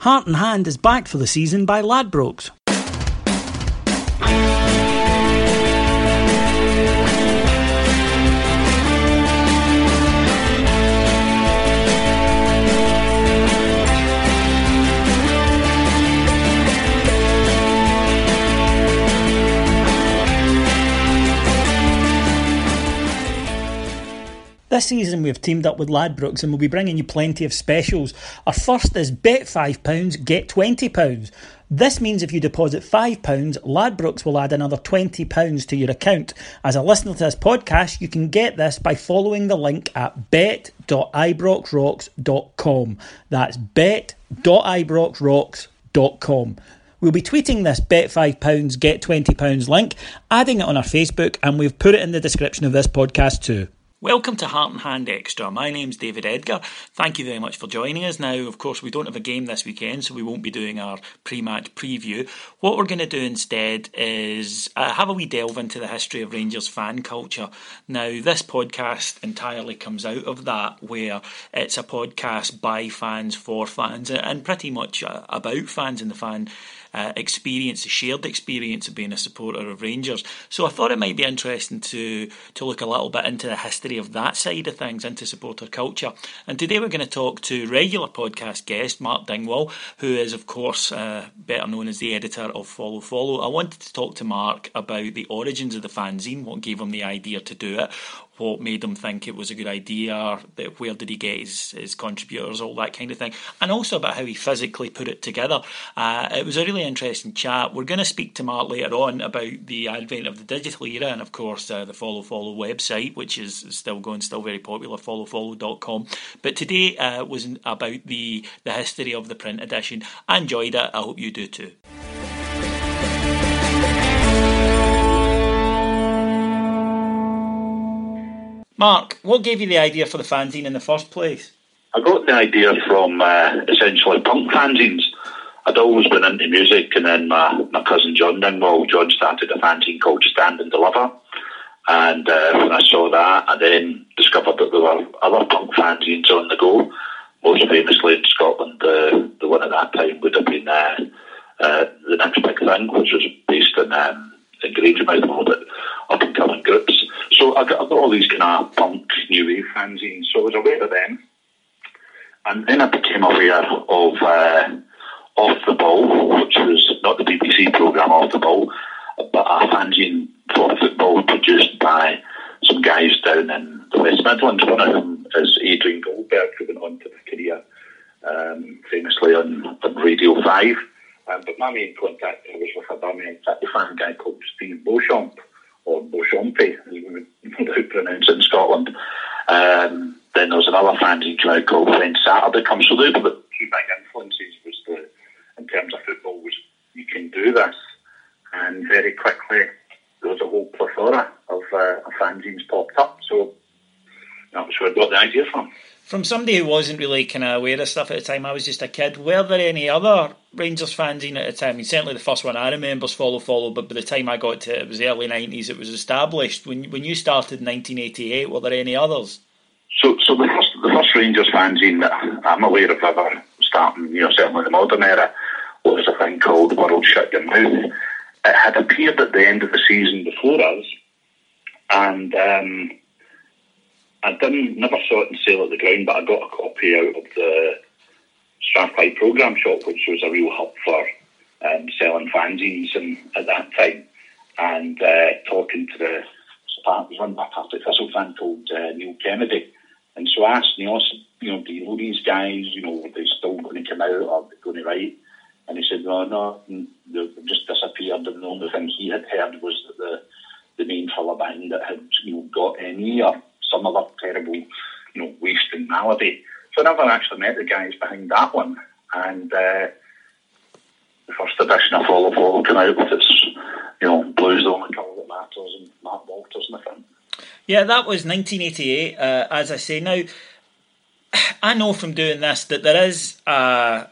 Heart and Hand is backed for the season by Ladbrokes. This season we've teamed up with Ladbrokes and we'll be bringing you plenty of specials. Our first is bet £5, get £20. This means if you deposit £5, Ladbrokes will add another £20 to your account. As a listener to this podcast, you can get this by following the link at bet.ibroxrocks.com. That's bet.ibroxrocks.com. We'll be tweeting this bet £5, get £20 link, adding it on our Facebook, and we've put it in the description of this podcast too. Welcome to Heart and Hand Extra. My name's David Edgar. Thank you very much for joining us. Now, of course, we don't have a game this weekend, so we won't be doing our pre match preview. What we're going to do instead is uh, have a wee delve into the history of Rangers fan culture. Now, this podcast entirely comes out of that, where it's a podcast by fans for fans and pretty much uh, about fans and the fan uh, experience, the shared experience of being a supporter of Rangers. So I thought it might be interesting to to look a little bit into the history of that side of things, into supporter culture. And today we're going to talk to regular podcast guest Mark Dingwall, who is of course uh, better known as the editor of Follow Follow. I wanted to talk to Mark about the origins of the fanzine, what gave him the idea to do it, what made him think it was a good idea, where did he get his, his contributors, all that kind of thing, and also about how he physically put it together. Uh, it was a really interesting chat. We're going to speak to Mark later on about the advent of the digital era and, of course, uh, the Follow Follow website, which is still going, still very popular, followfollow.com. But today uh, was about the, the history of the print edition. I enjoyed it. I hope you do too. Mark, what gave you the idea for the fanzine in the first place? I got the idea from uh, essentially punk fanzines. I'd always been into music, and then my, my cousin John Dingwall, John started a fanzine called Stand and Deliver. And uh, when I saw that, I then discovered that there were other punk fanzines on the go. Most famously in Scotland, uh, the one at that time would have been uh, uh the Next Big Thing, which was based in, um, in Grangemouth, all the up and coming groups. So I got, I got all these kind of punk new wave fanzines. So I was aware of them. And then I became aware of uh, Off the Ball, which was not the BBC programme Off the Ball, but a fanzine for football produced by some guys down in the West Midlands. One of them is Adrian Goldberg, who went on to a career um, famously on, on Radio 5. Um, but my main contact was with a Birmingham fan guy called Steve Beauchamp or Beauchampe, as we would pronounce it in Scotland. Um, then there was another fanzine came out called When Saturday Comes. So they were the two big influences was the, in terms of football, was you can do this. And very quickly, there was a whole plethora of, uh, of fanzines popped up. So that was where I got the idea from from somebody who wasn't really kind of aware of stuff at the time, I was just a kid. Were there any other Rangers fans in at the time? I mean, certainly the first one I remember is Follow Follow, but by the time I got to it, it was the early nineties. It was established. When when you started in nineteen eighty eight, were there any others? So, so the first the first Rangers fanzine that I'm aware of ever starting, you know, certainly the modern era, was a thing called World Shut Your Mouth. It had appeared at the end of the season before us, and. Um, I didn't never saw it in sale at the ground, but I got a copy out of the Strathclyde programme shop, which was a real hub for um, selling fanzines and, at that time. And uh, talking to the run by a Partick Thistle fan called uh, Neil Kennedy. And so I asked Neil, you know, do you know these guys? You know, are they still going to come out or are they going to write? And he said, no, no, they've just disappeared. And the only thing he had heard was that the, the main fella behind it had, you know, got any or some other terrible, you know, wasting malady. So I never actually met the guys behind that one. And uh, the first edition of Follow Follow came out with its, you know, blues the only colour that matters and Mark Walters in the. Yeah, that was 1988. Uh, as I say now, I know from doing this that there is a,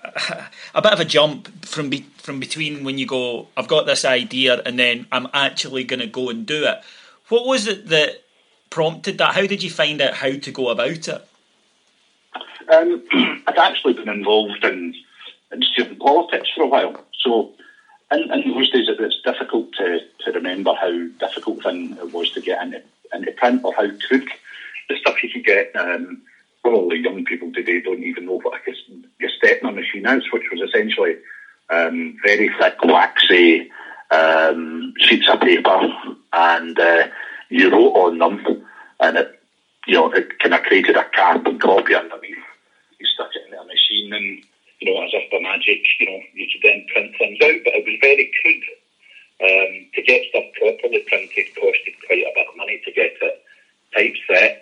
a bit of a jump from be, from between when you go, I've got this idea, and then I'm actually going to go and do it. What was it that prompted that? How did you find out how to go about it? Um, I'd actually been involved in, in student politics for a while, so in, in those days it's difficult to, to remember how difficult thing it was to get into, into print or how quick the stuff you could get. Um, probably young people today don't even know what a Gestetner machine is, which was essentially um, very thick, waxy um, sheets of paper, and uh, you wrote on them, and it, you know, it kind of created a carbon copy underneath. You stuck it in a machine, and you know, as if by magic, you know, you could then print things out. But it was very crude. Um, to get stuff properly printed costed quite a bit of money to get it typeset,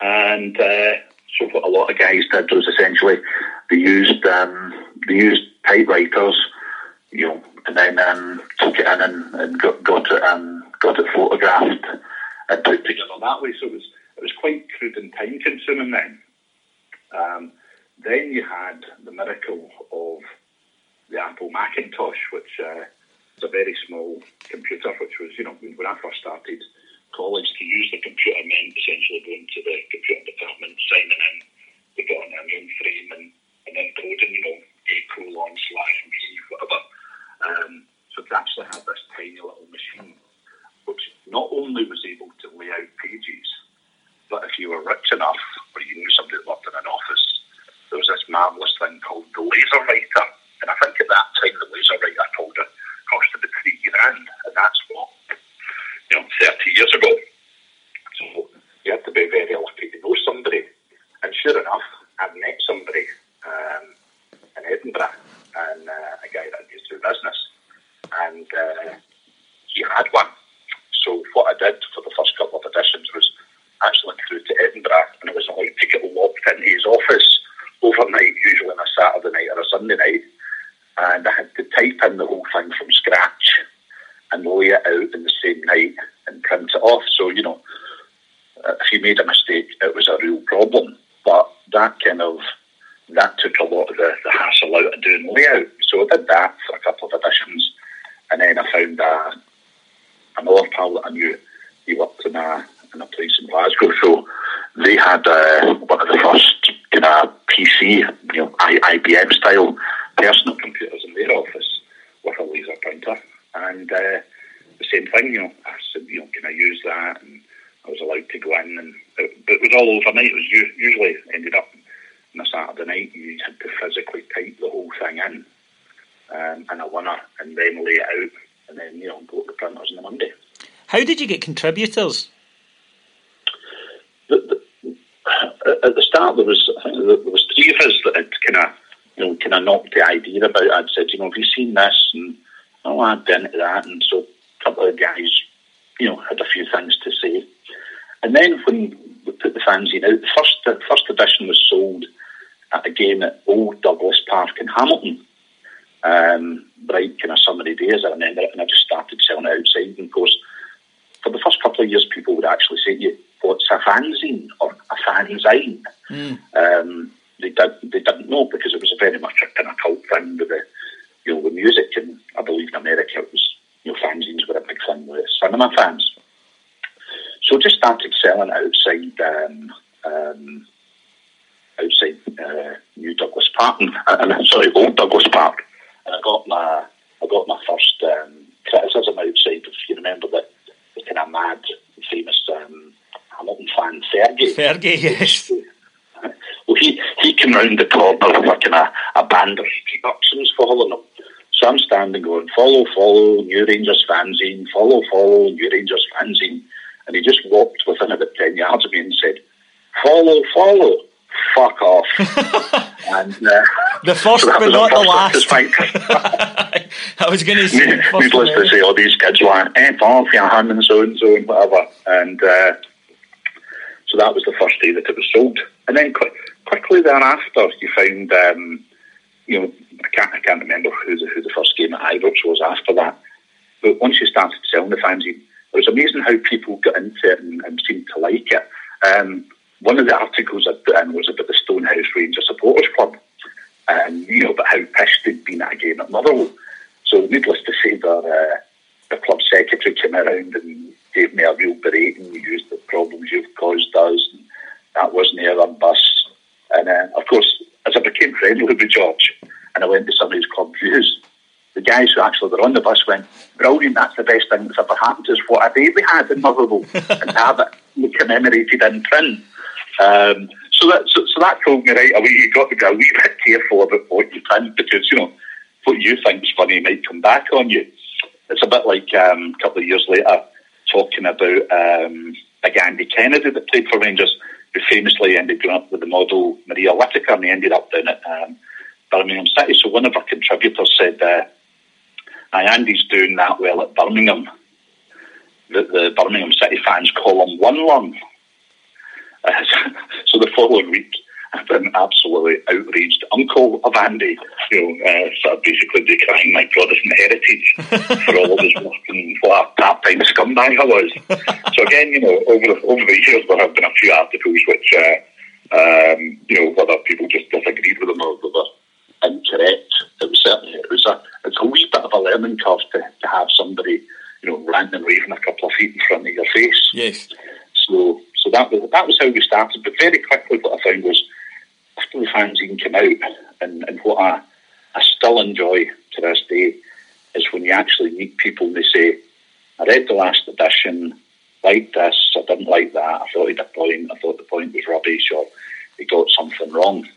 and uh, so what a lot of guys did was essentially they used um, they used typewriters, you know, and then um, took it in and, and got, got it um, got it photographed and put together that way. So it was it was quite crude and time consuming then. Um, then you had the miracle of the Apple Macintosh, which uh, was a very small computer, which was you know when I first started college to use the computer meant essentially going to the computer department, signing in, they got on a mainframe and, and then coding, you know, A colon slash B, whatever. Um, so to actually have this tiny little machine, which not only was able to lay out pages, but if you were rich enough or you knew somebody that worked in an office, there was this marvellous thing called the laser writer. And I think at that time the laser writer called it three grand, and that's what you know, 30 years ago. So you have to be very lucky to know somebody. And sure enough, I've met somebody um, in Edinburgh, and uh, a guy that used to do business, and uh, he had one. So what I did for the first couple of editions was actually through to Edinburgh, and it was like to get locked into his office overnight, usually on a Saturday night or a Sunday night, and I had to type in the whole thing from scratch and lay it out in the same night and print it off. So, you know, if you made a mistake, it was a real problem. But that kind of, that took a lot of the, the hassle out of doing layout. So I did that for a couple of editions. And then I found uh, another pal that I knew, he worked in a, in a place in Glasgow. So they had uh, one of the first kind of PC, you know, IBM style personal computers in their office with a laser printer. And uh, the same thing, you know, I said, you know, can I use that? And I was allowed to go in, and it, but it was all overnight. It was usually ended up on a Saturday night. You had to physically type the whole thing in um, in a winner, and then lay it out, and then you know go to the printers on the Monday. How did you get contributors? The, the, at the start, there was I think there was three of us that had kind of you know kind of knocked the idea about. I'd said, you know, have you seen this? And oh, I'd been into that, and so a couple of guys, you know, had a few things to say. And then when we put the fanzine out, the first the first edition was sold at a game at Old Douglas Park in Hamilton. Um, bright kind of summery days, I remember it, and I just started selling it outside. And of course, for the first couple of years, people would actually say to you, "What's a fanzine or a fanzine?" Mm. Um, they did they didn't know because it was very much a kind of cult thing with the you know with music, and I believe in America it was you know fanzines were a big thing with cinema fans. So just started selling outside um, um, outside uh, New Douglas Park, and, sorry, Old Douglas Park, and I got my I got my first um, criticism outside. If you remember the, the kind of mad, famous um, Hamilton fan Fergie. Yes. Well, he, he came round the corner with a kind of a band of productions following him. So I'm standing going, follow, follow, New Rangers fanzine, follow, follow, New Rangers fanzine. And he just walked within about 10 yards of me and said, follow, follow, fuck off. and uh, The first so but not the last. I was going to say. Needless to say, all these kids were F off your hand and so and so and whatever. And uh, so that was the first day that it was sold. And then quick, quickly thereafter, you found, um, you know, I can't, I can't remember who the, who the first game at Ibrox was after that. But once you started selling the fanzine, it was amazing how people got into it and, and seemed to like it. Um, one of the articles I put in was about the Stonehouse Rangers Supporters Club, and you know, about how pissed they'd been at a game at Motherwell. So, needless to say, their, uh, the club secretary came around and gave me a real berating. You used the problems you've caused us. And that wasn't the other bus. And uh, of course, as I became friendly with George and I went to some of his club views, the guys who actually were on the bus went, Brilliant, that's the best thing that's ever happened to us. What a day we had in Motherwell and have it commemorated in print. Um, so that so, so, that told me right away you've got to be a wee bit careful about what you print because, you know, what you think is funny might come back on you. It's a bit like um, a couple of years later talking about um, Big Andy Kennedy that played for Rangers, who famously ended up with the model Maria Whittaker, and he ended up down at um, Birmingham City. So one of our contributors said, uh, Andy's doing that well at Birmingham. The, the Birmingham City fans call him One Lung. Uh, so the following week, I've been absolutely outraged uncle of Andy, you know, uh, sort of basically decrying my Protestant heritage for all of his work and what a part-time scumbag I was. so again, you know, over the, over the years there have been a few articles which, uh, um, you know, whether people just disagreed with them or whether incorrect. It was certainly it was a it's a wee bit of a learning curve to, to have somebody, you know, ranting and raving a couple of feet in front of your face. Yes. So so that was that was how we started. But very quickly what I found was after the fanzine came out and, and what I I still enjoy to this day is when you actually meet people and they say, I read the last edition, liked this, I didn't like that, I thought he had a point, I thought the point was rubbish or he got something wrong.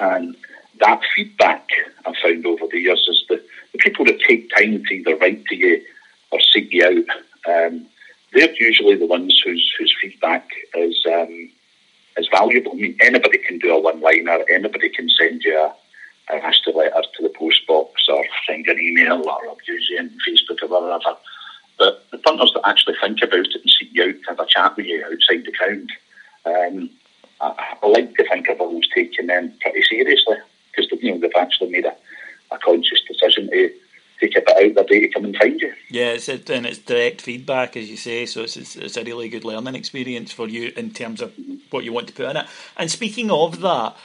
And that feedback I've found over the years is the, the people that take time to either write to you or seek you out, um, they're usually the ones whose whose feedback is um, is valuable. I mean, anybody can do a one liner, anybody can send you a, a nasty letter to the post box or send an email or abuse you on Facebook or whatever. But the punters that actually think about it and seek you out to have a chat with you outside the ground, um, I, I like to think I've always taken them pretty seriously because you know they've actually made a, a conscious decision to take a bit out of their day to come and find you. Yeah, it's a, and it's direct feedback, as you say. So it's, it's, it's a really good learning experience for you in terms of what you want to put in it. And speaking of that,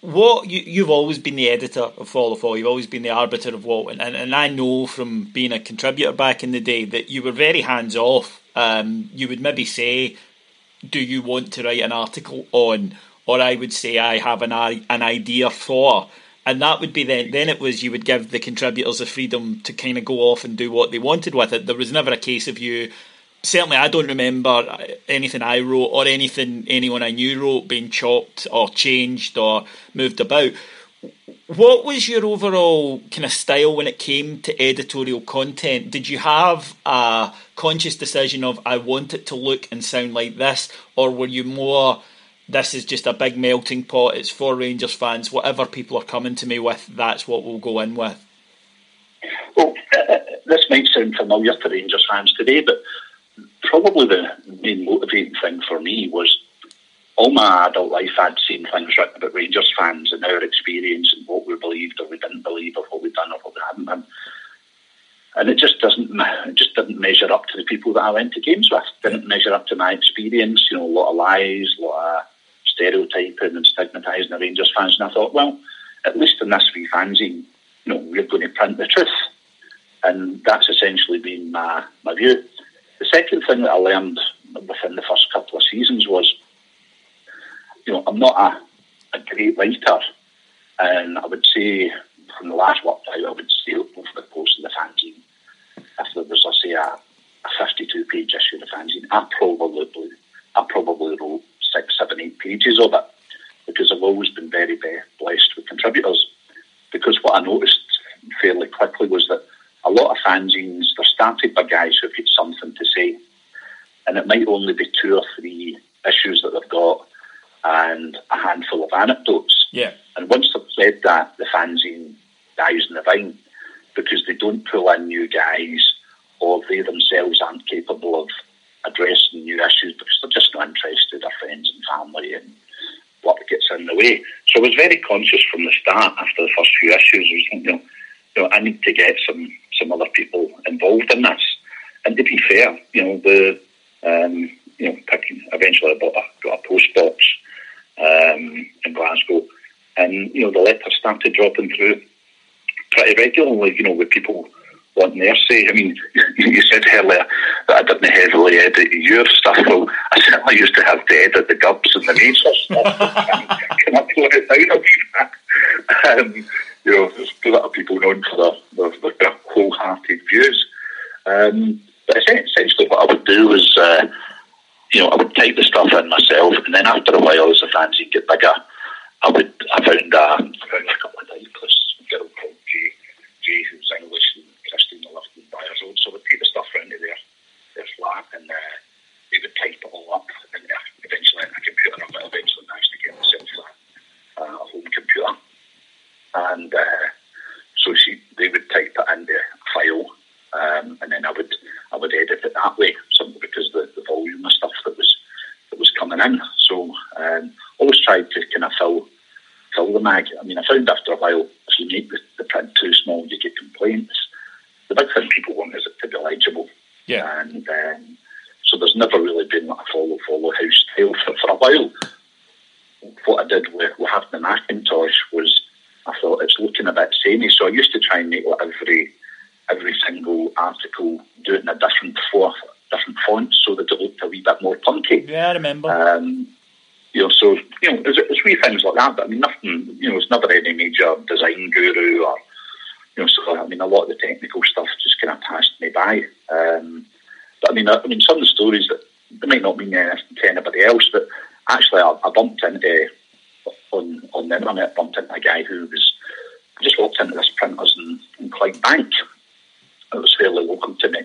what you you've always been the editor of Follow Follow. You've always been the arbiter of what, and, and, and I know from being a contributor back in the day that you were very hands off. Um, you would maybe say, "Do you want to write an article on?" or I would say I have an an idea for, and that would be then. Then it was you would give the contributors the freedom to kind of go off and do what they wanted with it. There was never a case of you. Certainly, I don't remember anything I wrote or anything anyone I knew wrote being chopped or changed or moved about. What was your overall kind of style when it came to editorial content? Did you have a conscious decision of I want it to look and sound like this, or were you more this is just a big melting pot. It's for Rangers fans. Whatever people are coming to me with, that's what we'll go in with. Well, this might sound familiar to Rangers fans today, but probably the main motivating thing for me was all my adult life I'd seen things written about Rangers fans and our experience and what we believed or we didn't believe or what we'd done or what we hadn't done. And it just doesn't it just didn't measure up to the people that I went to games with. It didn't measure up to my experience, you know, a lot of lies, a lot of stereotyping and stigmatising the Rangers fans. And I thought, well, at least in this wee fanzine, you know, we're going to print the truth. And that's essentially been my, my view. The second thing that I learned within the first couple of seasons was, you know, I'm not a, a great writer. And I would say from the last work I would say over the post of the fanzine, if there was, let's say, a, a 52 page issue of the fanzine, I probably, I probably wrote six, seven, eight pages of it because I've always been very, very blessed with contributors. Because what I noticed fairly quickly was that a lot of fanzines, they're started by guys who've got something to say. And it might only be two or three issues that they've got and a handful of anecdotes. Yeah. And once they've said that, the fanzine dies in the vine because they don't pull in new guys or they themselves aren't capable of addressing new issues because they're just not interested, their friends and family and what gets in the way. So I was very conscious from the start after the first few issues. Was, you know, you know, I need to get some some other people involved in this. And to be fair, you know, the um, you know, picking, eventually I bought a, got a post box um, in Glasgow, and you know, the letters started dropping through pretty regularly. You know, with people wanting their say. I mean, you said earlier that I didn't heavily edit your stuff. Well, I certainly used to have to edit the gubs and the major stuff. Can I pull it down a bit? Um, you know, there's a lot of people known for their, their, their wholehearted views. Um, but essentially, what I would do is, uh, you know, I would type the stuff in myself, and then after a while, as the fanzine get bigger, I would I found, uh, I found a couple of typists, a girl called Jay, Jay who's English, and Christine lived in Byres so I would take the stuff round to their their flat, and uh, they would type it all up, and eventually a computer, I eventually managed to get myself a, a home computer, and uh, so she they would type it into a file um, and then I would I would edit it that way, simply because the, the volume of stuff that was that was coming in. So um, always tried to kind of fill fill the mag. I mean, I found after a while, if you make the, the print too small, you get complaints. The big thing people want is it to be legible. Yeah. And um, so there's never really been like a follow follow house style for, for a while. What I did with, with having the Macintosh was I thought it's looking a bit samey, so I used to try and make like every every single article do it in a different for, different font so that it looked a wee bit more punky. Yeah, I remember. Um, you know, so you know, there's, there's wee things like that. But I mean, nothing. You know, it's never any major design guru or you know. So I mean, a lot of the technical stuff just kind of passed me by. Um, but I mean, I, I, mean, some of the stories that they might not mean anything to anybody else, but actually, I, I bumped into on on the internet, bumped into a guy who was just walked into this printers in, in Clydebank it was fairly local to me.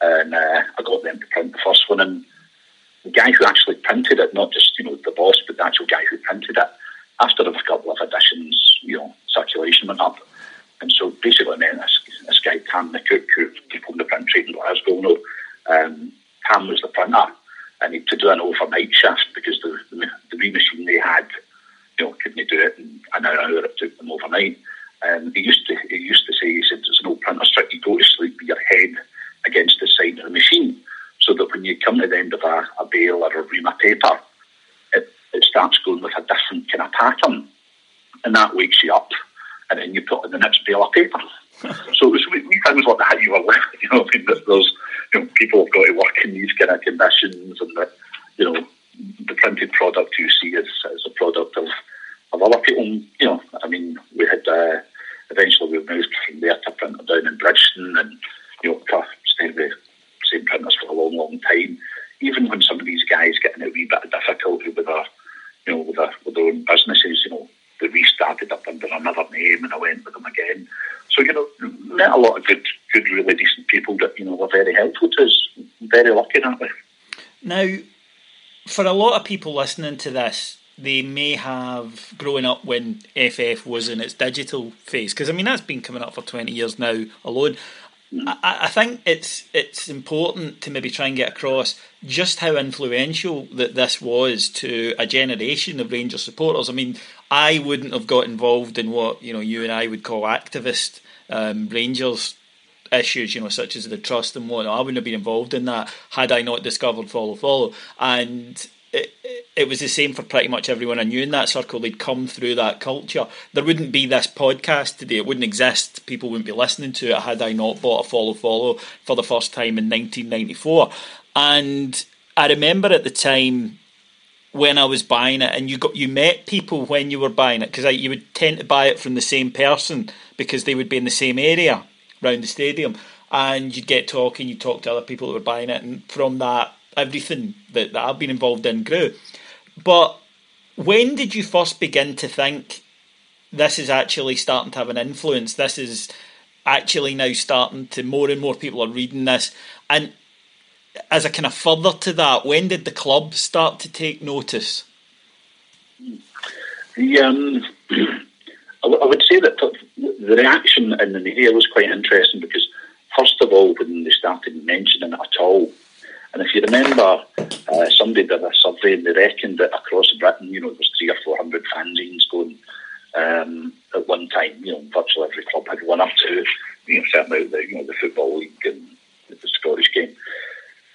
And uh, I got them to print the first one. And the guy who actually printed it, not just, you know, the boss, but the actual guy who printed it, after a couple of editions, you know, circulation went up. And so basically, I met this, this guy, Tam McCook, who in the print trade in Glasgow know. Um, Tam was the printer, and he had to do an overnight shift because the, the, the wee machine they had, you know, couldn't do it in an hour. It took them overnight. Um, he used to he used to say he said there's no printer trick. You go to sleep with your head against the side of the machine, so that when you come to the end of a, a bale or a ream of paper, it, it starts going with a different kind of pattern, and that wakes you up, and then you put in the next bale of paper. so it was we, we things like that you were you know, I mean, there's you know, people have got to work in these kind of conditions, and that you know the printed product you see is, is a product of of other people. You know, I mean, we had uh, eventually we moved from there to printer down in Bridgeton, and you know, stayed with same printers for a long, long time. Even when some of these guys get in a wee bit of difficulty with their, you know, with their, with their own businesses, you know, they restarted up under another name, and I went with them again. So you know, met a lot of good, good, really decent people that you know were very helpful to us. Very lucky that way. Now, for a lot of people listening to this, they may have grown up when FF was in its digital phase. Because I mean that's been coming up for twenty years now alone. I, I, think it's it's important to maybe try and get across just how influential that this was to a generation of Rangers supporters. I mean, I wouldn't have got involved in what you know you and I would call activist um, Rangers issues, you know, such as the trust and whatnot. I wouldn't have been involved in that had I not discovered Follow Follow. And it, it was the same for pretty much everyone I knew in that circle. They'd come through that culture. There wouldn't be this podcast today. It wouldn't exist. People wouldn't be listening to it had I not bought a Follow Follow for the first time in 1994. And I remember at the time when I was buying it, and you got you met people when you were buying it because you would tend to buy it from the same person because they would be in the same area around the stadium, and you'd get talking. you'd talk to other people that were buying it, and from that everything that, that I've been involved in grew. But when did you first begin to think this is actually starting to have an influence? This is actually now starting to more and more people are reading this. And as a kind of further to that, when did the club start to take notice? The, um, I would say that the reaction in the media was quite interesting because, first of all, when they started mentioning it at all, And if you remember, uh, somebody did a survey and they reckoned that across Britain, you know, there was three or four hundred fanzines going um, at one time. You know, virtually every club had one or two. You know, certainly the you know the football league and the Scottish game.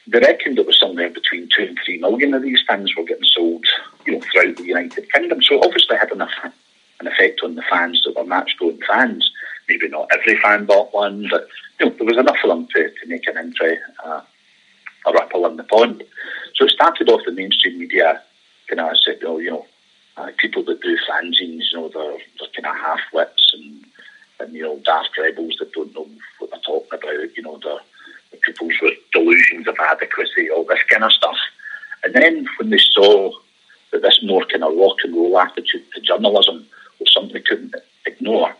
They reckoned it was somewhere between two and three million of these things were getting sold, you know, throughout the United Kingdom. So obviously had an, an effect on the fans that were match going fans. Maybe not every fan bought one, but you know, there was enough of them to, to make an entry, uh, a ripple in the pond. So it started off the mainstream media kind of said, oh, you know, uh, people that do fanzines, you know, they're, they're kind of half wits and, and, you know, daft rebels that don't know what they're talking about, you know, they're, they're people with delusions of adequacy, all this kind of stuff. And then when they saw that this more kind of rock and roll attitude to journalism was something they couldn't ignore,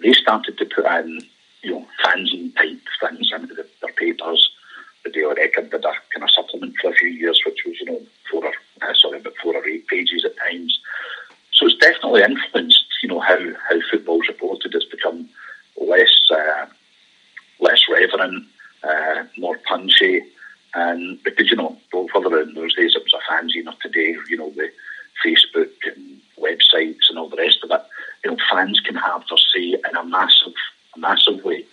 they started to put in, you know, fanzine type things into the, their papers. The Daily Record did a kind of supplement for a few years, which was, you know, four or, uh, sorry, about four or eight pages at times. So it's definitely influenced, you know, how, how football's reported. It's become less uh, less reverent, uh, more punchy, and because you know, further in those days it was a fanzine. Or today, you know, the Facebook and websites and all the rest of it. You know, fans can have their say in a massive, a massive way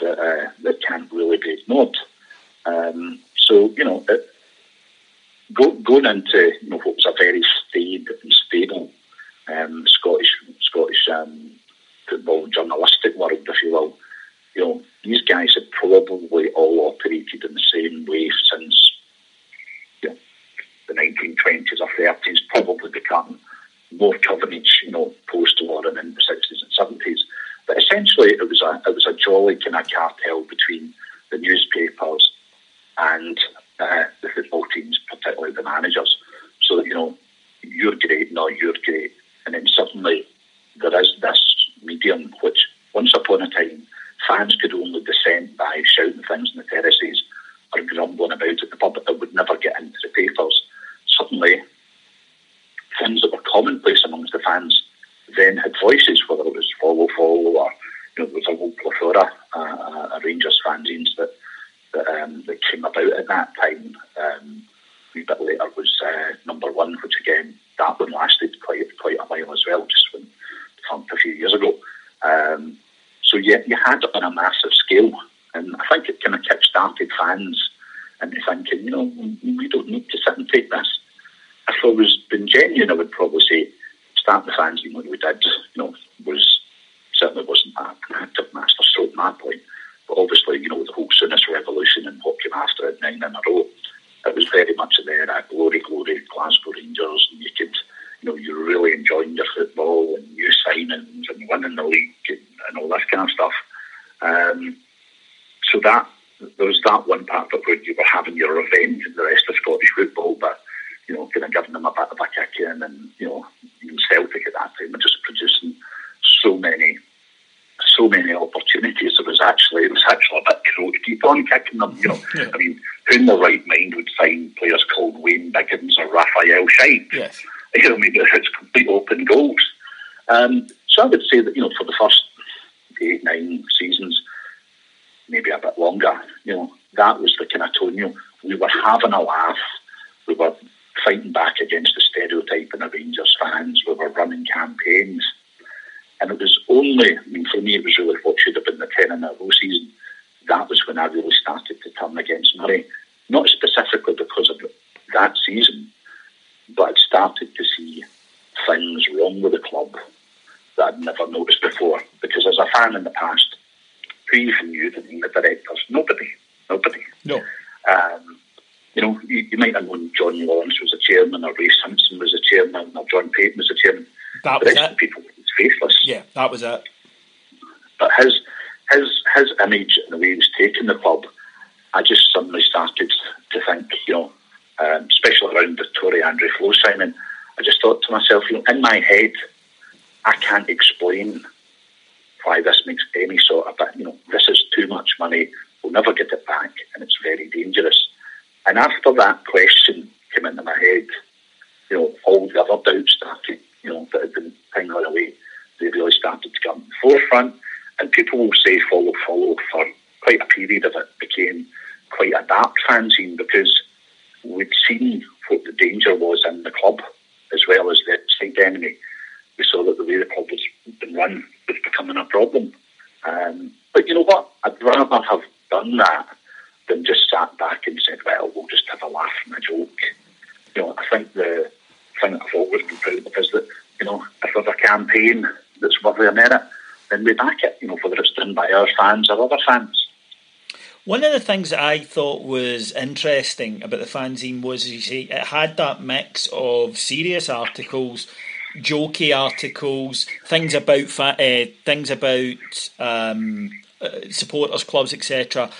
that uh, that can't really be ignored. Um, so you know, it, go, going into you know what was a very staid and stable um, Scottish Scottish um, football journalistic world, if you will. You know, these guys have probably all operated in the same way since you know, the 1920s or 30s, probably become more coverage, you know, post-war and in the 60s and 70s. But essentially, it was a it was a jolly kind of cartel between the newspapers and uh, the football teams, particularly the managers. So that you know, you're great, no, you're great, and then suddenly there is this medium which, once upon a time, fans could only dissent by shouting things in the terraces or grumbling about it. The public that would never get into the papers. Suddenly, things that were commonplace amongst the fans then had voices, whether it was follow follow or you know there was a whole plethora uh, of Rangers fanzines that that, um, that came about at that time. Um, a bit later was uh, number one, which again that one lasted quite quite a while as well, just when defunct a few years ago. Um, so yeah, you had it on a massive scale, and I think it kind of kick-started fans into thinking, you know, we don't need to sit and take this. If I was being genuine, I would probably say start the fans fanzine when we did, you know, was certainly wasn't an active master stroke my point. But obviously, you know, the whole Souness revolution and what came after it, nine in a row, it was very much there, that glory, glory, Glasgow Rangers, and you could, you know, you're really enjoying your football and new signings and winning the league and, and all this kind of stuff. Um, so that there was that one part of it where you were having your revenge in the rest of Scottish football, but you know, kind of giving them a bit of a kick in, and you know, even Celtic at that time were just producing so many, so many opportunities. It was actually, it was actually a bit cruel to keep on kicking them. You know, yeah. I mean, who in the right mind would sign players called Wayne Biggins or Rafael Scheidt? Yes. You know, I mean, it's complete open goals. Um, so I would say that you know, for the first eight, nine seasons, maybe a bit longer, you know, that was the kind of tone. You know, we were having a laugh. We were fighting back against the stereotype in the Rangers fans. We were running campaigns. And it was only, I mean, for me, it was really what should have been the 10 in a row season. That was when I really started to turn against Murray. Not specifically because of that season, but I'd started to see things wrong with the club that I'd never noticed before. Because as a fan in the past, who even knew the name of the directors? Nobody. Nobody. No. Um, you know, you, you, might have known John Lawrence was a chairman, or Rae Simpson was a chairman, or John Paton was a chairman. That was it. People was faceless. Yeah, that was it. But his his his image and the way he was taking the club, I just suddenly started to think, you know, um, especially around the Tore André Flo signing, I just thought to myself, you know, in my head, I can't explain why this makes any sort of, you know, this is too much money. We'll never get it back, and it's very dangerous. And after that question came into my head, you know, all the other doubts started, you know, that had been pinging away, they really started to come to the forefront. And people will say follow, follow for quite a period of it became quite a dark fanzine because we'd seen what the danger was in the club as well as the outside enemy. We saw that the way the club was been run was becoming a problem. Um, but you know what? I'd rather have done that than just sat back and said, well, we'll just have a laugh and a joke. You know, I think the thing that I've always been proud of is that, you know, if there's a campaign that's worthy of merit, then we back it, you know, whether it's done by our fans or other fans. One of the things that I thought was interesting about the fanzine was you see it had that mix of serious articles, jokey articles, things about fa- uh, things about um, uh, supporters clubs, etc.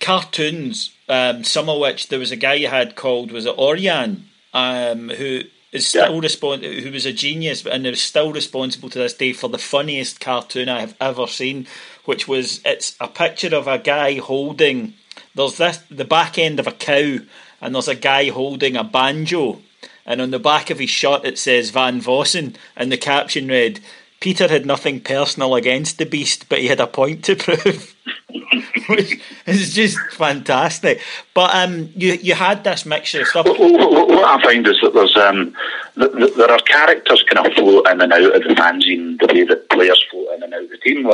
Cartoons, um, some of which there was a guy you had called was it Orion, um, who is still yeah. who was a genius and is still responsible to this day for the funniest cartoon I have ever seen which was it's a picture of a guy holding there's this the back end of a cow and there's a guy holding a banjo and on the back of his shirt it says Van Vossen and the caption read Peter had nothing personal against the beast but he had a point to prove which is just fantastic but um you you had this mixture of stuff what I find is that there's um there are characters kind of float in and out of the fanzine the way that players float in and out of the team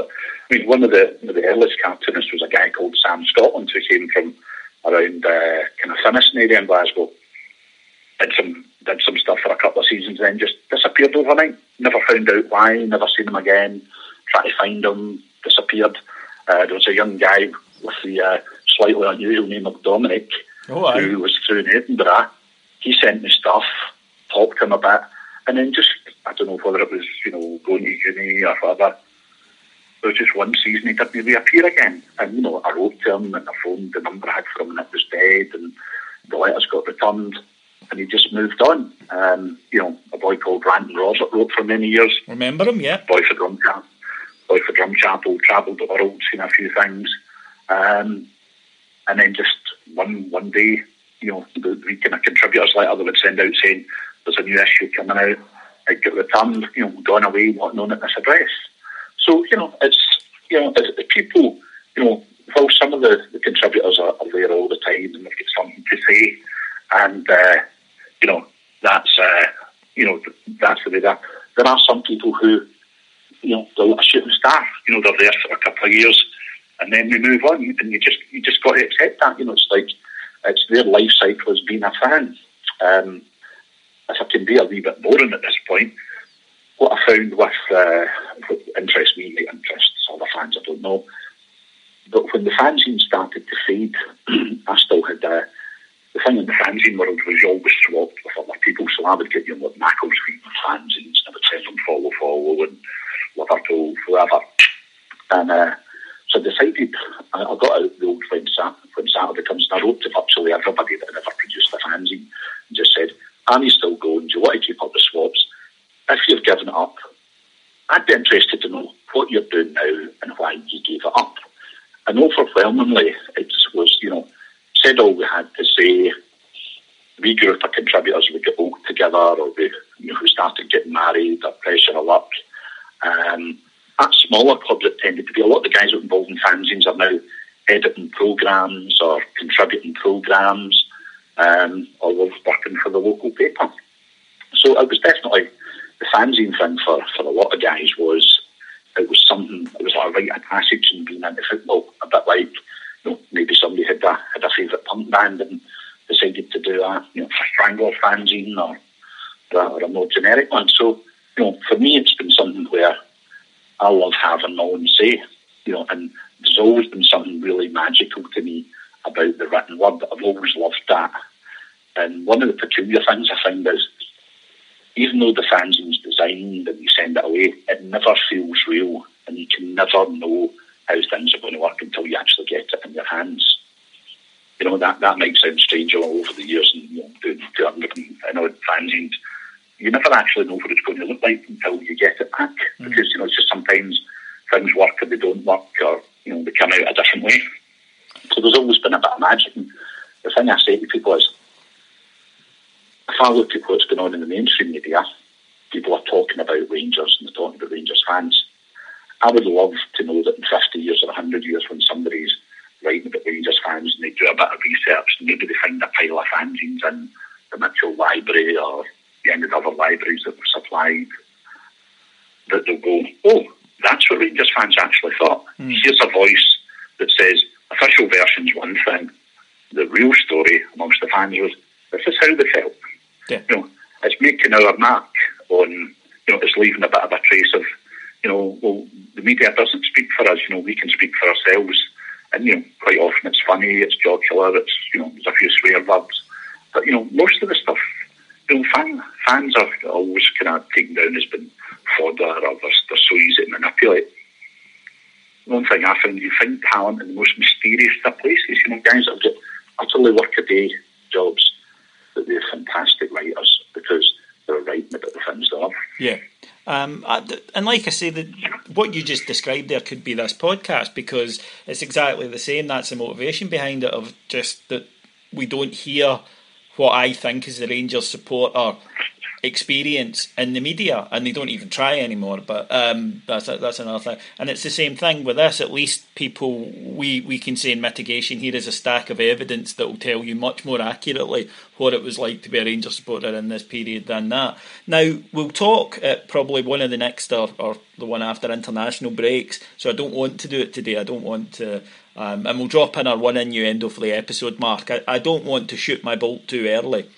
I mean, one of the one of the earliest cartoonists was a guy called Sam Scotland who came from around uh, kind of Finnieston area in Glasgow. Did some did some stuff for a couple of seasons, then just disappeared overnight. Never found out why. Never seen him again. Tried to find him, disappeared. Uh, there was a young guy with the uh, slightly unusual name of Dominic, oh, who was through in Edinburgh. He sent me stuff, talked to him a bit, and then just I don't know whether it was you know going to uni or whatever there was just one season he didn't reappear again. And, you know, I wrote to him and I phoned the number I had from him and it was dead and the letters got returned and he just moved on. Um, you know, a boy called Brandon Robert wrote for many years. Remember him, yeah? Boy for Drum Boy for Drumchapel, travelled the world, seen a few things. Um, and then just one one day, you know, the, the kind of contributors letter they would send out saying there's a new issue coming out, it got returned, you know, gone away, not known at this address. So, you know, it's, you know, the people, you know, while some of the, the contributors are, are, there all the time and they've got something to say, and, uh, you know, that's, uh, you know, that's the way that, there are some people who, you know, they're a shooting star, you know, they're there for a couple of years and then we move on and you just, you just got to accept that, you know, it's like, it's their life cycle as being a fan. Um, if I can be a wee bit boring at this point, what I found with uh, what interests me, might interest other fans, I don't know. But when the fanzine started to fade, I still had uh, the thing in the fanzine world was you always swapped with other people. So I would get you know, like Macclesfield fanzines and I would send them follow follow and Liverpool, whoever. And uh, so I decided I, I got out the old when, Sat, when Saturday comes and I wrote to virtually everybody that had ever produced a fanzine and just said, Are you still going? Do you want to keep up the swaps? if you've given up, I'd be interested to know what you're doing now and why you gave it up. And overwhelmingly, it was, you know, said all we had to say. We group of contributors, we get all together, or we, you know, started getting married, or pressure of luck. Um, at smaller clubs, it tended to be a lot of the guys that involved in fanzines are now editing programs or contributing programs, um, or working for the local paper. So it was definitely the fanzine thing for, for a lot of guys was it was something it was like a rite of passage in being into football, a bit like you know, maybe somebody had a had a favourite punk band and decided to do a you know a Strangler fanzine or or a more generic one. So, you know, for me it's been something where I love having my own say, you know, and there's always been something really magical to me about the written word. I've always loved that. And one of the peculiar things I find is even though the fanzine's designed and you send it away, it never feels real, and you can never know how things are going to work until you actually get it in your hands. You know that that might sound strange all over the years, and you know, doing 200 and odd fanzines. You never actually know what it's going to look like until you get it back, mm. because you know it's just sometimes things work and they don't work, or you know they come out a different way. So there's always been a bit of magic. And the thing I say to people is, if I look at what's going on in the mainstream media, people are talking about Rangers and they're talking about Rangers fans. I would love to know that in 50 years or 100 years, when somebody's writing about Rangers fans and they do a bit researched, maybe they find a pile of fanzines in the Mitchell Library or any of other libraries that were supplied, that they'll go, oh, that's what Rangers fans actually thought. Mm. Here's a voice that says official version's one thing, the real story amongst the fans was this is how they felt. Yeah. You know, it's making our mark on, you know, it's leaving a bit of a trace of, you know, well, the media doesn't speak for us, you know, we can speak for ourselves. And, you know, quite often it's funny, it's jocular, it's, you know, there's a few swear words. But, you know, most of the stuff, know, fan, fans are always kind of taken down as being fodder or they're, they're so easy to manipulate. One thing I found, you find talent in the most mysterious of places. You know, guys that have got utterly workaday jobs, that they're fantastic writers because they're writing about the things they love. Yeah. Um, and like I say, the, what you just described there could be this podcast because it's exactly the same. That's the motivation behind it of just that we don't hear what I think is the Rangers supporter experience in the media, and they don't even try anymore. But um, that's that's another thing. And it's the same thing with this. At least people, we we can say in mitigation, here is a stack of evidence that will tell you much more accurately what it was like to be a Rangers supporter in this period than that. Now we'll talk at probably one of the next or, or the one after international breaks. So I don't want to do it today. I don't want to. Um, and we'll drop in our one innuendo for the episode mark. I, I don't want to shoot my bolt too early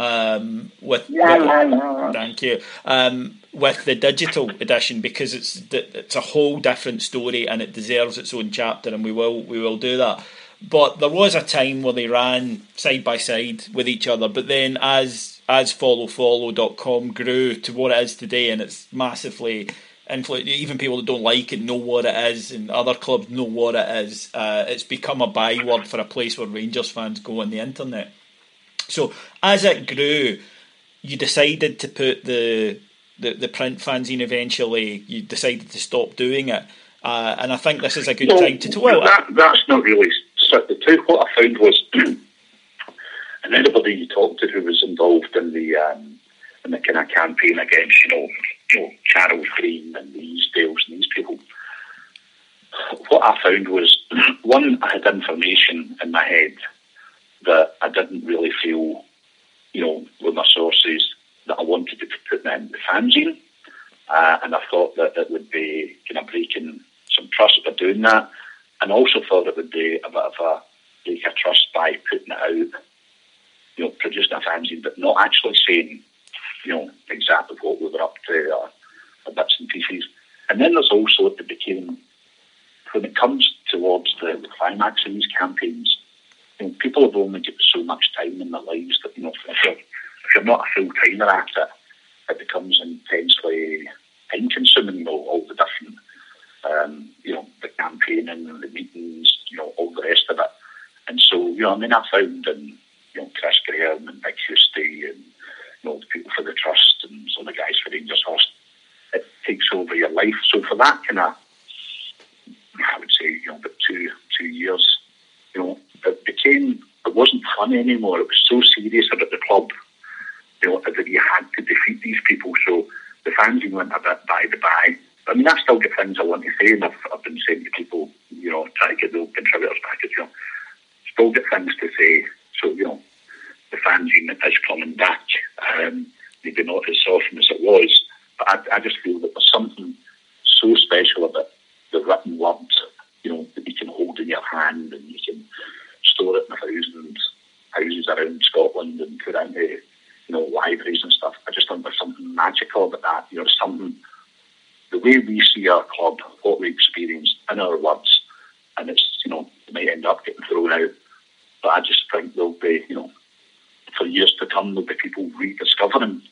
um, with, with thank you. Um, with the digital edition because it's it's a whole different story and it deserves its own chapter and we will we will do that. But there was a time where they ran side by side with each other, but then as as followfollow.com grew to what it is today and it's massively influenced even people that don't like it know what it is and other clubs know what it is uh, it's become a byword for a place where Rangers fans go on the internet so as it grew, you decided to put the the, the print fanzine eventually. You decided to stop doing it, uh, and I think this is a good time to talk. Well, that, that's not really the two. What I found was, and anybody you talked to who was involved in the um, in the kind of campaign against you know you know Charles Green and the Easdales and these people. What I found was one, I had information in my head that I didn't really feel, you know, with my sources that I wanted to put them in the fanzine. Uh, and I thought that it would be kind of breaking some trust by doing that. And also thought it would be a bit of a break of trust by putting it out, you know, producing a fanzine, but not actually saying, you know, exactly what we were up to or, or bits and pieces. And then there's also, it became, when it comes towards the, the climax of these campaigns, you people have only got so much time in their lives that, you know, if you're, if you're not a full timer at it, it becomes intensely time consuming, you know, all the different, um, you know, the campaigning and the meetings, you know, all the rest of it. And so, you know, I mean, I found in, you know, Chris Graham and Big Housty and, you know, the people for the Trust and some of the guys for Rangers Host, it takes over your life. So for that kind of, I would say, you know, about two, two years, you know, it became, it wasn't fun anymore. It was so serious about the club, you know, that you had to defeat these people. So the fanzine went a bit by the by. I mean, I still get things I want to say, and I've, I've been saying to people, you know, trying to get the contributors back, you know, still get things to say. So, you know, the fanzine is coming back. Um, maybe not as often as it was, but I, I just feel that there's something so special about the written words, you know, that you can hold in your hand and you can store it in a thousand houses around Scotland and put into, you know, libraries and stuff. I just think there's something magical about that. You know, something, the we see our club, what we experience in our words, and it's, you know, it might end up getting thrown out. But I just think there'll be, you know, for years to come, there'll be people rediscovering,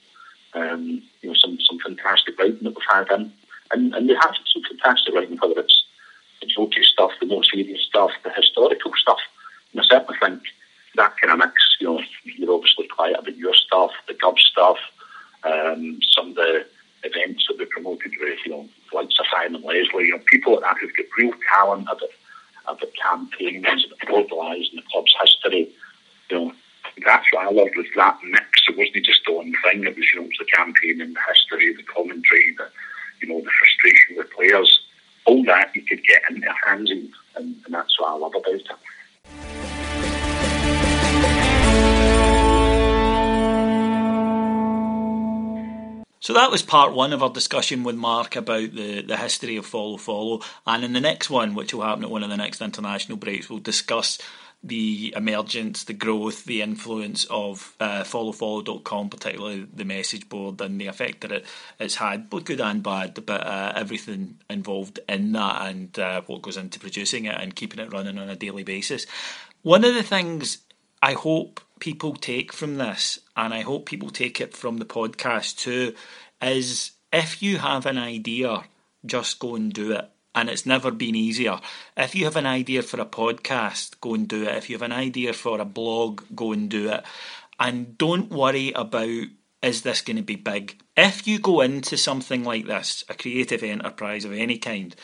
um, you know, some, some fantastic writing that we've had in. And, and we have some fantastic writing, whether it's the jokey stuff, the more serious stuff, the historical stuff. And I certainly think that kind of mix, you know, you're obviously quiet about your stuff, the Gub stuff, um, some of the events that we promoted with, you know, like Simon Like that who've got real talent about, about campaigns, about mobilising the club's history, you know, that's what I loved was that mix. It wasn't just the one thing. It was, you know, it was the campaign and the history, the commentary, the, you know, the frustration with players. All that you could get in their hands, and, and that's what I love about it. So that was part one of our discussion with Mark about the, the history of Follow Follow. And in the next one, which will happen at one of the next international breaks, we'll discuss the emergence, the growth, the influence of uh, followfollow.com, particularly the message board and the effect that it, it's had, both good and bad, but uh, everything involved in that and uh, what goes into producing it and keeping it running on a daily basis. One of the things I hope people take from this, and I hope people take it from the podcast too, is if you have an idea, just go and do it and it's never been easier. If you have an idea for a podcast, go and do it. If you have an idea for a blog, go and do it. And don't worry about is this going to be big. If you go into something like this, a creative enterprise of any kind,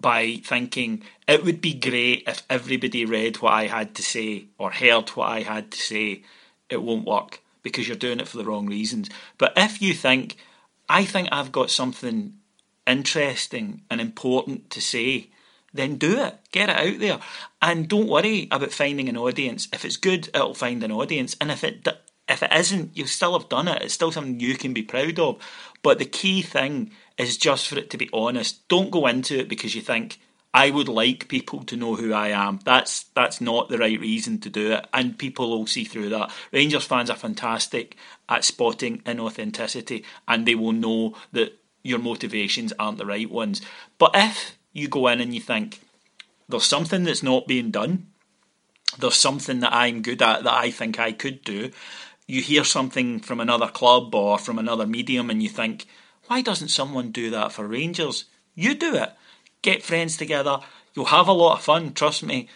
by thinking it would be great if everybody read what I had to say or heard what I had to say, it won't work because you're doing it for the wrong reasons. But if you think, I think I've got something interesting and important to say, then do it. Get it out there. And don't worry about finding an audience. If it's good, it'll find an audience. And if it if it isn't, you still have done it. It's still something you can be proud of. But the key thing is just for it to be honest. Don't go into it because you think I would like people to know who I am. That's that's not the right reason to do it, and people will see through that. Rangers fans are fantastic at spotting inauthenticity, and they will know that your motivations aren't the right ones. But if you go in and you think there's something that's not being done, there's something that I'm good at that I think I could do, you hear something from another club or from another medium and you think, why doesn't someone do that for Rangers? You do it. Get friends together. You'll have a lot of fun, trust me.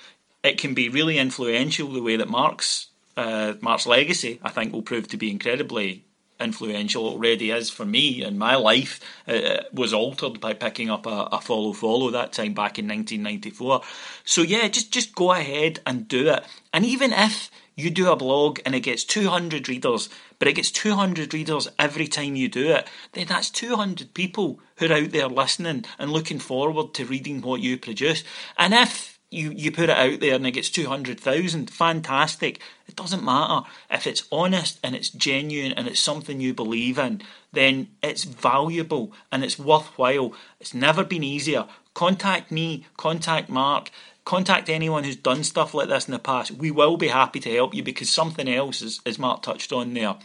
It can be really influential the way that Mark's uh, Mark's legacy, I think, will prove to be incredibly influential already is for me in my life uh, was altered by picking up a, a, follow follow that time back in 1994 so yeah just just go ahead and do it. And even if you do a blog and it gets 200 readers but it gets 200 readers every time you do it then that's 200 people who are out there listening and looking forward to reading what you produce. And if you, you put it out there and it gets 200,000, fantastic. It doesn't matter. If it's honest and it's genuine and it's something you believe in, then it's valuable and it's worthwhile. It's never been easier. Contact me, contact Mark, contact anyone who's done stuff like this in the past. We will be happy to help you because something else, is, as Mark touched on there,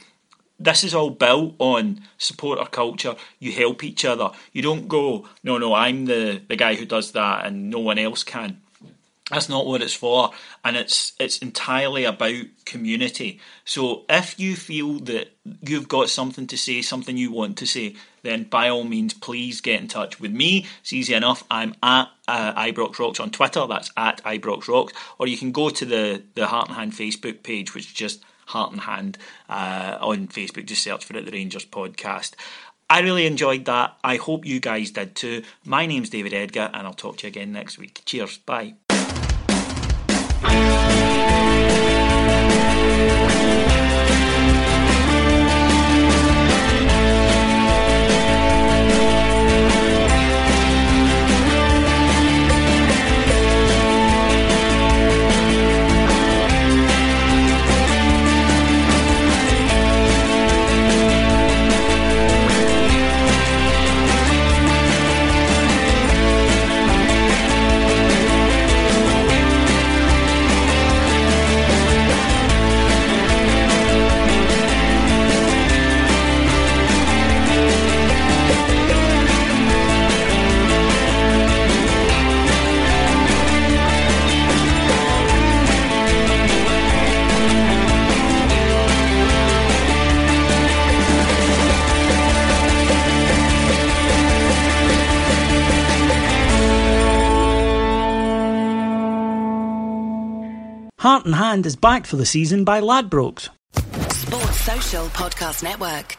this is all built on supporter culture. You help each other. You don't go, no, no, I'm the, the guy who does that and no one else can. That's not what it's for, and it's it's entirely about community. So if you feel that you've got something to say, something you want to say, then by all means, please get in touch with me. It's easy enough. I'm at uh, Ibrox Rocks on Twitter. That's at Ibrox Rocks, or you can go to the the Heart and Hand Facebook page, which is just Heart and Hand uh, on Facebook. Just search for it, the Rangers Podcast. I really enjoyed that. I hope you guys did too. My name's David Edgar, and I'll talk to you again next week. Cheers. Bye. Heart and Hand is backed for the season by Ladbrokes. Sports Social Podcast Network.